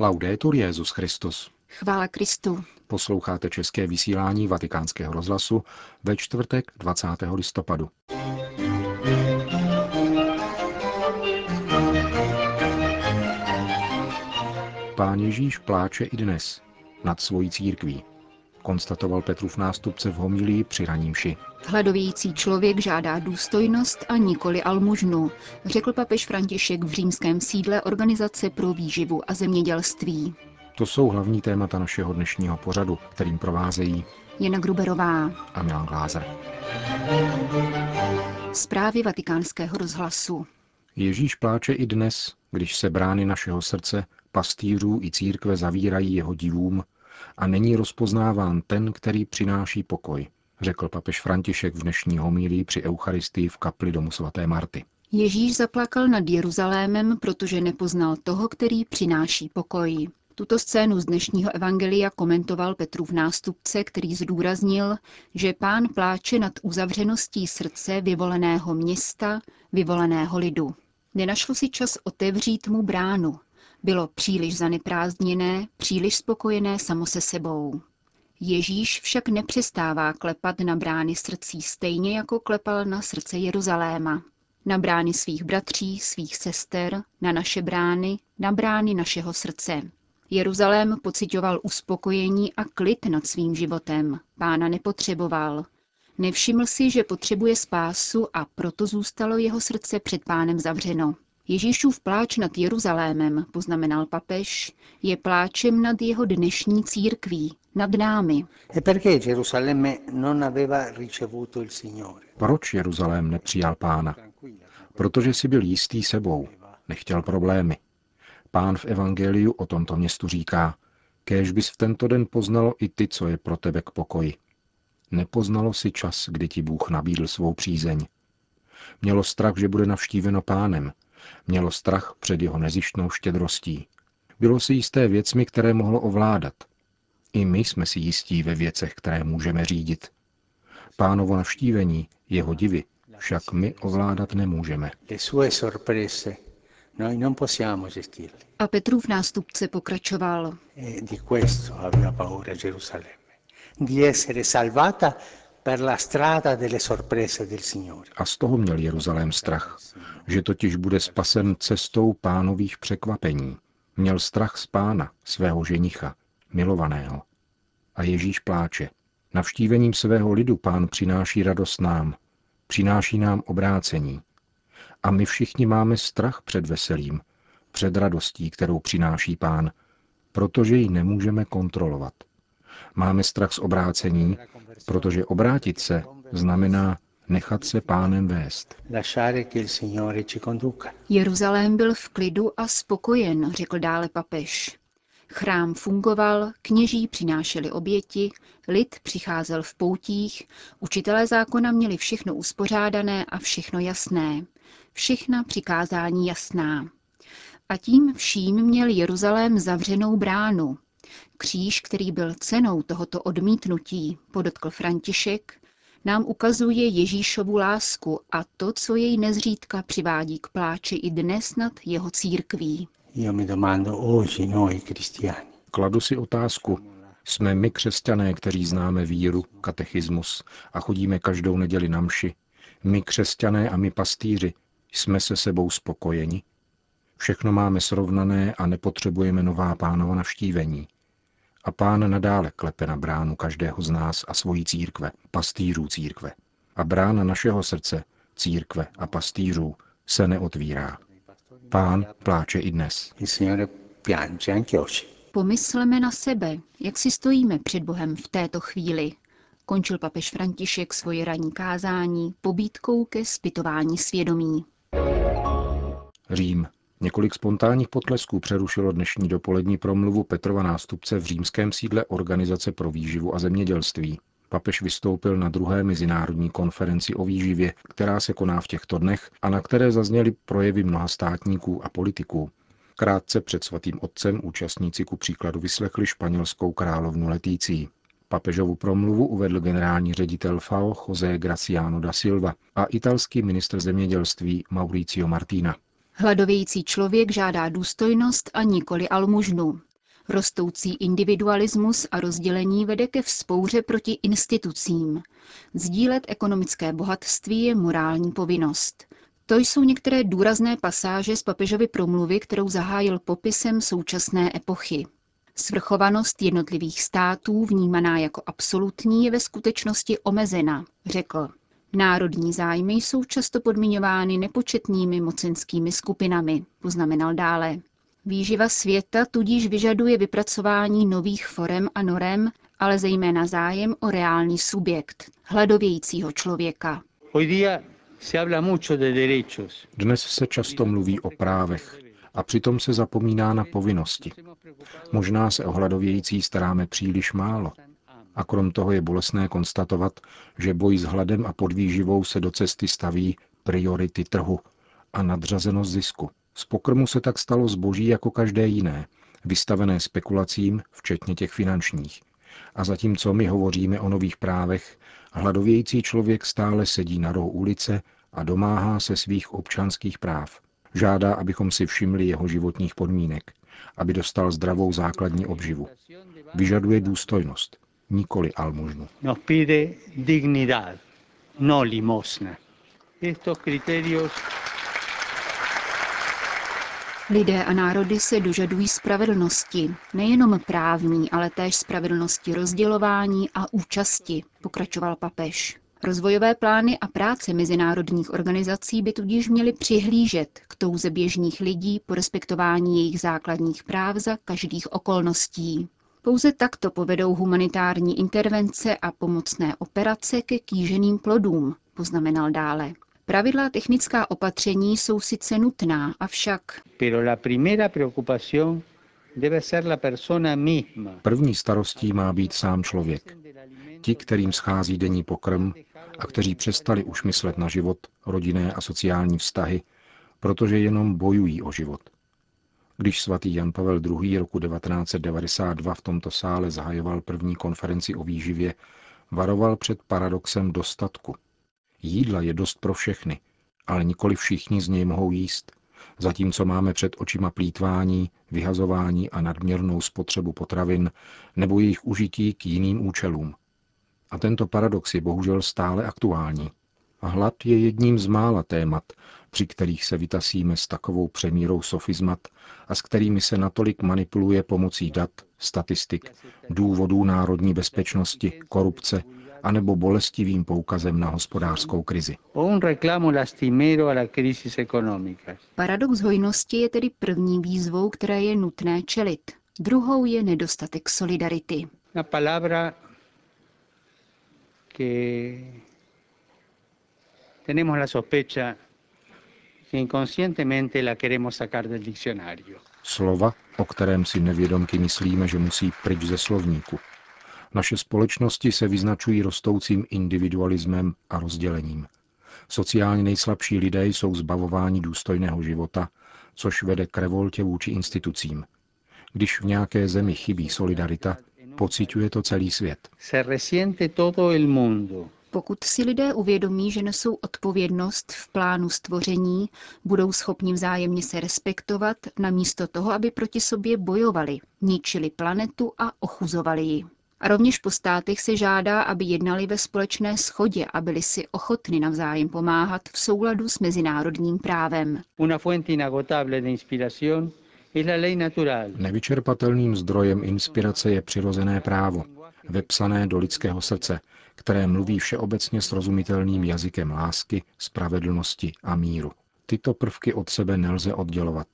Laudetur Jezus Christus. Chvála Kristu. Posloucháte české vysílání Vatikánského rozhlasu ve čtvrtek 20. listopadu. Pán Ježíš pláče i dnes nad svojí církví, konstatoval Petrův nástupce v homilii při ranímši. Hladovějící člověk žádá důstojnost a nikoli almužnu, řekl papež František v římském sídle Organizace pro výživu a zemědělství. To jsou hlavní témata našeho dnešního pořadu, kterým provázejí Jana Gruberová a Milan Glázer. Zprávy vatikánského rozhlasu. Ježíš pláče i dnes, když se brány našeho srdce, pastýřů i církve zavírají jeho divům a není rozpoznáván ten, který přináší pokoj, řekl papež František v dnešní homílii při Eucharistii v kapli domu svaté Marty. Ježíš zaplakal nad Jeruzalémem, protože nepoznal toho, který přináší pokoj. Tuto scénu z dnešního evangelia komentoval Petrův nástupce, který zdůraznil, že pán pláče nad uzavřeností srdce vyvoleného města, vyvoleného lidu. Nenašlo si čas otevřít mu bránu. Bylo příliš zaneprázdněné, příliš spokojené samo se sebou. Ježíš však nepřestává klepat na brány srdcí stejně jako klepal na srdce Jeruzaléma. Na brány svých bratří, svých sester, na naše brány, na brány našeho srdce. Jeruzalém pocitoval uspokojení a klid nad svým životem. Pána nepotřeboval. Nevšiml si, že potřebuje spásu a proto zůstalo jeho srdce před pánem zavřeno. Ježíšův pláč nad Jeruzalémem, poznamenal papež, je pláčem nad jeho dnešní církví, nad námi. Proč Jeruzalém nepřijal pána? Protože si byl jistý sebou, nechtěl problémy. Pán v Evangeliu o tomto městu říká, kéž bys v tento den poznalo i ty, co je pro tebe k pokoji. Nepoznalo si čas, kdy ti Bůh nabídl svou přízeň. Mělo strach, že bude navštíveno pánem. Mělo strach před jeho nezištnou štědrostí. Bylo si jisté věcmi, které mohlo ovládat. I my jsme si jistí ve věcech, které můžeme řídit. Pánovo navštívení, jeho divy, však my ovládat nemůžeme. Noi non possiamo gestirli. A Petrův nástupce pokračoval. A z toho měl Jeruzalém strach, že totiž bude spasen cestou pánových překvapení. Měl strach z pána, svého ženicha, milovaného. A Ježíš pláče. Navštívením svého lidu pán přináší radost nám, přináší nám obrácení, a my všichni máme strach před veselím, před radostí, kterou přináší pán, protože ji nemůžeme kontrolovat. Máme strach z obrácení, protože obrátit se znamená nechat se pánem vést. Jeruzalém byl v klidu a spokojen, řekl dále papež. Chrám fungoval, kněží přinášeli oběti, lid přicházel v poutích, učitelé zákona měli všechno uspořádané a všechno jasné všechna přikázání jasná. A tím vším měl Jeruzalém zavřenou bránu. Kříž, který byl cenou tohoto odmítnutí, podotkl František, nám ukazuje Ježíšovu lásku a to, co jej nezřídka přivádí k pláči i dnes nad jeho církví. Kladu si otázku. Jsme my křesťané, kteří známe víru, katechismus a chodíme každou neděli na mši. My křesťané a my pastýři, jsme se sebou spokojeni? Všechno máme srovnané a nepotřebujeme nová pánova navštívení. A pán nadále klepe na bránu každého z nás a svojí církve, pastýřů církve. A brána našeho srdce, církve a pastýřů se neotvírá. Pán pláče i dnes. Pomysleme na sebe, jak si stojíme před Bohem v této chvíli, končil papež František svoje ranní kázání pobídkou ke zpytování svědomí. Řím. Několik spontánních potlesků přerušilo dnešní dopolední promluvu Petrova nástupce v římském sídle Organizace pro výživu a zemědělství. Papež vystoupil na druhé mezinárodní konferenci o výživě, která se koná v těchto dnech a na které zazněly projevy mnoha státníků a politiků. Krátce před svatým otcem účastníci ku příkladu vyslechli španělskou královnu Letící. Papežovu promluvu uvedl generální ředitel FAO José Graciano da Silva a italský ministr zemědělství Mauricio Martina. Hladovějící člověk žádá důstojnost a nikoli almužnu. Rostoucí individualismus a rozdělení vede ke vzpouře proti institucím. Sdílet ekonomické bohatství je morální povinnost. To jsou některé důrazné pasáže z papežovy promluvy, kterou zahájil popisem současné epochy. Svrchovanost jednotlivých států, vnímaná jako absolutní, je ve skutečnosti omezena, řekl. Národní zájmy jsou často podmiňovány nepočetnými mocenskými skupinami, poznamenal dále. Výživa světa tudíž vyžaduje vypracování nových forem a norem, ale zejména zájem o reálný subjekt, hladovějícího člověka. Dnes se často mluví o právech a přitom se zapomíná na povinnosti. Možná se o hladovějící staráme příliš málo. A krom toho je bolestné konstatovat, že boj s hladem a podvýživou se do cesty staví priority trhu a nadřazenost zisku. Z pokrmu se tak stalo zboží jako každé jiné, vystavené spekulacím, včetně těch finančních. A zatímco my hovoříme o nových právech, hladovějící člověk stále sedí na rohu ulice a domáhá se svých občanských práv. Žádá, abychom si všimli jeho životních podmínek, aby dostal zdravou základní obživu. Vyžaduje důstojnost, nikoli almužnu. Nos pide dignidad, no limosna. Estos criterios Lidé a národy se dožadují spravedlnosti, nejenom právní, ale též spravedlnosti rozdělování a účasti, pokračoval papež. Rozvojové plány a práce mezinárodních organizací by tudíž měly přihlížet k touze běžných lidí po respektování jejich základních práv za každých okolností. Pouze takto povedou humanitární intervence a pomocné operace ke kýženým plodům, poznamenal dále. Pravidla technická opatření jsou sice nutná, avšak První starostí má být sám člověk. Ti, kterým schází denní pokrm a kteří přestali už myslet na život, rodinné a sociální vztahy, protože jenom bojují o život. Když svatý Jan Pavel II. roku 1992 v tomto sále zahajoval první konferenci o výživě, varoval před paradoxem dostatku – Jídla je dost pro všechny, ale nikoli všichni z něj mohou jíst, zatímco máme před očima plítvání, vyhazování a nadměrnou spotřebu potravin nebo jejich užití k jiným účelům. A tento paradox je bohužel stále aktuální. A hlad je jedním z mála témat, při kterých se vytasíme s takovou přemírou sofizmat a s kterými se natolik manipuluje pomocí dat, statistik, důvodů národní bezpečnosti, korupce anebo bolestivým poukazem na hospodářskou krizi. Paradox hojnosti je tedy první výzvou, které je nutné čelit. Druhou je nedostatek solidarity. tenemos la sospecha que inconscientemente la queremos sacar del diccionario. Slova, o kterém si nevědomky myslíme, že musí pryč ze slovníku. Naše společnosti se vyznačují rostoucím individualismem a rozdělením. Sociálně nejslabší lidé jsou zbavováni důstojného života, což vede k revoltě vůči institucím. Když v nějaké zemi chybí solidarita, pociťuje to celý svět. Pokud si lidé uvědomí, že nesou odpovědnost v plánu stvoření, budou schopni vzájemně se respektovat, namísto toho, aby proti sobě bojovali, ničili planetu a ochuzovali ji. A rovněž po státech se žádá, aby jednali ve společné schodě a byli si ochotni navzájem pomáhat v souladu s mezinárodním právem. Nevyčerpatelným zdrojem inspirace je přirozené právo, vepsané do lidského srdce, které mluví všeobecně srozumitelným jazykem lásky, spravedlnosti a míru. Tyto prvky od sebe nelze oddělovat.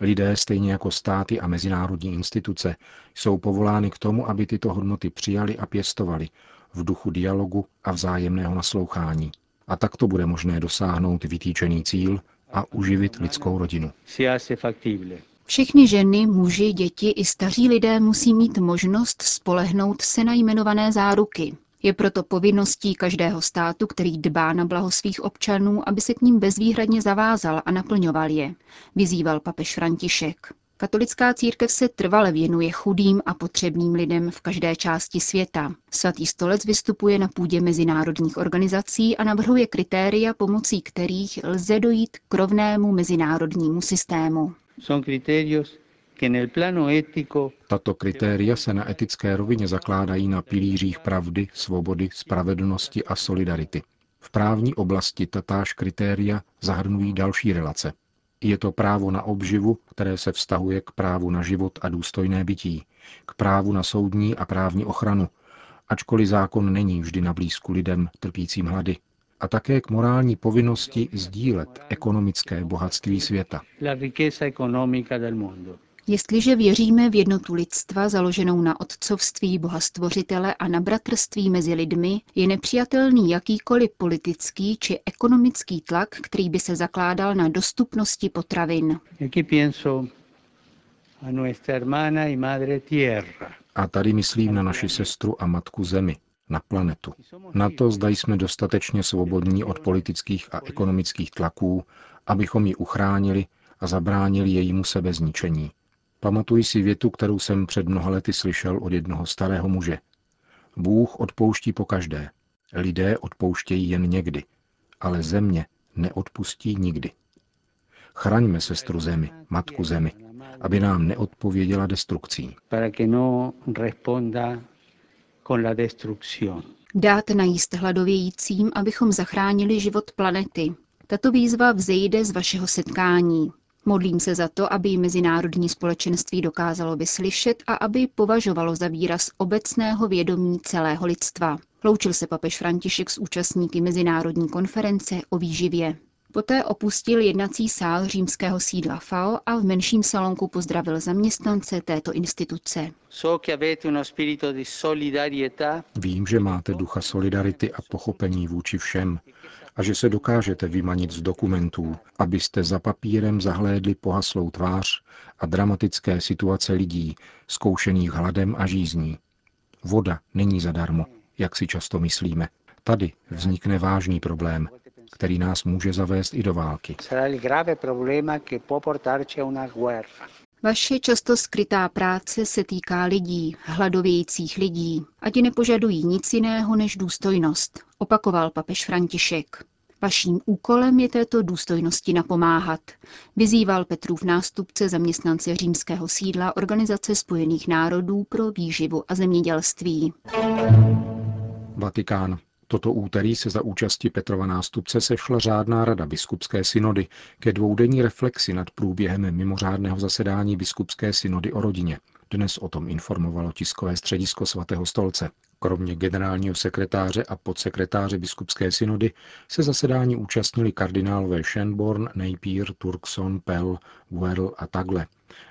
Lidé, stejně jako státy a mezinárodní instituce, jsou povolány k tomu, aby tyto hodnoty přijali a pěstovali v duchu dialogu a vzájemného naslouchání. A takto bude možné dosáhnout vytýčený cíl a uživit lidskou rodinu. Všechny ženy, muži, děti i staří lidé musí mít možnost spolehnout se na jmenované záruky, je proto povinností každého státu, který dbá na blaho svých občanů, aby se k ním bezvýhradně zavázal a naplňoval je, vyzýval papež František. Katolická církev se trvale věnuje chudým a potřebným lidem v každé části světa. Svatý stolec vystupuje na půdě mezinárodních organizací a navrhuje kritéria, pomocí kterých lze dojít k rovnému mezinárodnímu systému. Son criterios Tato kritéria se na etické rovině zakládají na pilířích pravdy, svobody, spravedlnosti a solidarity. V právní oblasti tatáž kritéria zahrnují další relace. Je to právo na obživu, které se vztahuje k právu na život a důstojné bytí, k právu na soudní a právní ochranu, ačkoliv zákon není vždy na blízku lidem trpícím hlady, a také k morální povinnosti sdílet ekonomické bohatství světa. Jestliže věříme v jednotu lidstva založenou na otcovství Boha Stvořitele a na bratrství mezi lidmi, je nepřijatelný jakýkoliv politický či ekonomický tlak, který by se zakládal na dostupnosti potravin. A tady myslím na naši sestru a matku Zemi, na planetu. Na to, zda jsme dostatečně svobodní od politických a ekonomických tlaků, abychom ji uchránili a zabránili jejímu sebezničení. Pamatuji si větu, kterou jsem před mnoha lety slyšel od jednoho starého muže. Bůh odpouští po každé. Lidé odpouštějí jen někdy, ale země neodpustí nikdy. Chraňme sestru zemi, matku zemi, aby nám neodpověděla destrukcí. No Dát najíst hladovějícím, abychom zachránili život planety. Tato výzva vzejde z vašeho setkání. Modlím se za to, aby mezinárodní společenství dokázalo vyslyšet a aby považovalo za výraz obecného vědomí celého lidstva. Loučil se papež František s účastníky Mezinárodní konference o výživě. Poté opustil jednací sál římského sídla FAO a v menším salonku pozdravil zaměstnance této instituce. Vím, že máte ducha solidarity a pochopení vůči všem a že se dokážete vymanit z dokumentů, abyste za papírem zahlédli pohaslou tvář a dramatické situace lidí, zkoušených hladem a žízní. Voda není zadarmo, jak si často myslíme. Tady vznikne vážný problém, který nás může zavést i do války. Vaše často skrytá práce se týká lidí, hladovějících lidí, ať nepožadují nic jiného než důstojnost, opakoval papež František. Vaším úkolem je této důstojnosti napomáhat, vyzýval Petrův nástupce zaměstnance římského sídla Organizace spojených národů pro výživu a zemědělství. Vatikán. Toto úterý se za účasti Petrova nástupce sešla řádná rada biskupské synody ke dvoudenní reflexi nad průběhem mimořádného zasedání biskupské synody o rodině. Dnes o tom informovalo tiskové středisko svatého stolce. Kromě generálního sekretáře a podsekretáře biskupské synody se zasedání účastnili kardinálové Shenborn, Napier, Turkson, Pell, Well a Tagle.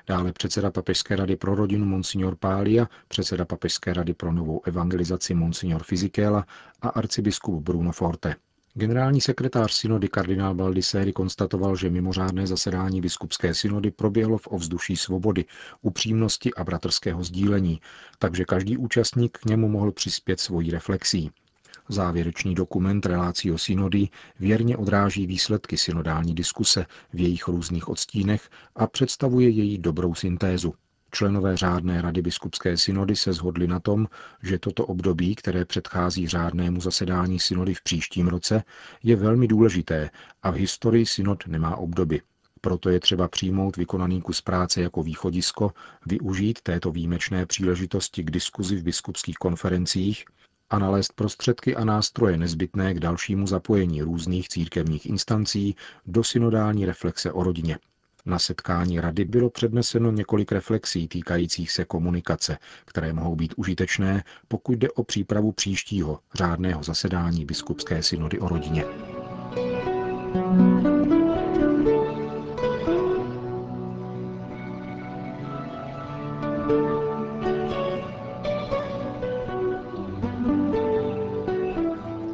Dále předseda Papežské rady pro rodinu Monsignor Pália, předseda Papežské rady pro novou evangelizaci Monsignor Fizikela a arcibiskup Bruno Forte. Generální sekretář synody kardinál Baldisseri konstatoval, že mimořádné zasedání biskupské synody proběhlo v ovzduší svobody, upřímnosti a bratrského sdílení, takže každý účastník k němu mohl přispět svojí reflexí. Závěrečný dokument Relácio synody věrně odráží výsledky synodální diskuse v jejich různých odstínech a představuje její dobrou syntézu. Členové řádné rady biskupské synody se shodli na tom, že toto období, které předchází řádnému zasedání synody v příštím roce, je velmi důležité a v historii synod nemá obdoby. Proto je třeba přijmout vykonaný kus práce jako východisko, využít této výjimečné příležitosti k diskuzi v biskupských konferencích a nalézt prostředky a nástroje nezbytné k dalšímu zapojení různých církevních instancí do synodální reflexe o rodině. Na setkání rady bylo předneseno několik reflexí týkajících se komunikace, které mohou být užitečné, pokud jde o přípravu příštího řádného zasedání biskupské synody o rodině.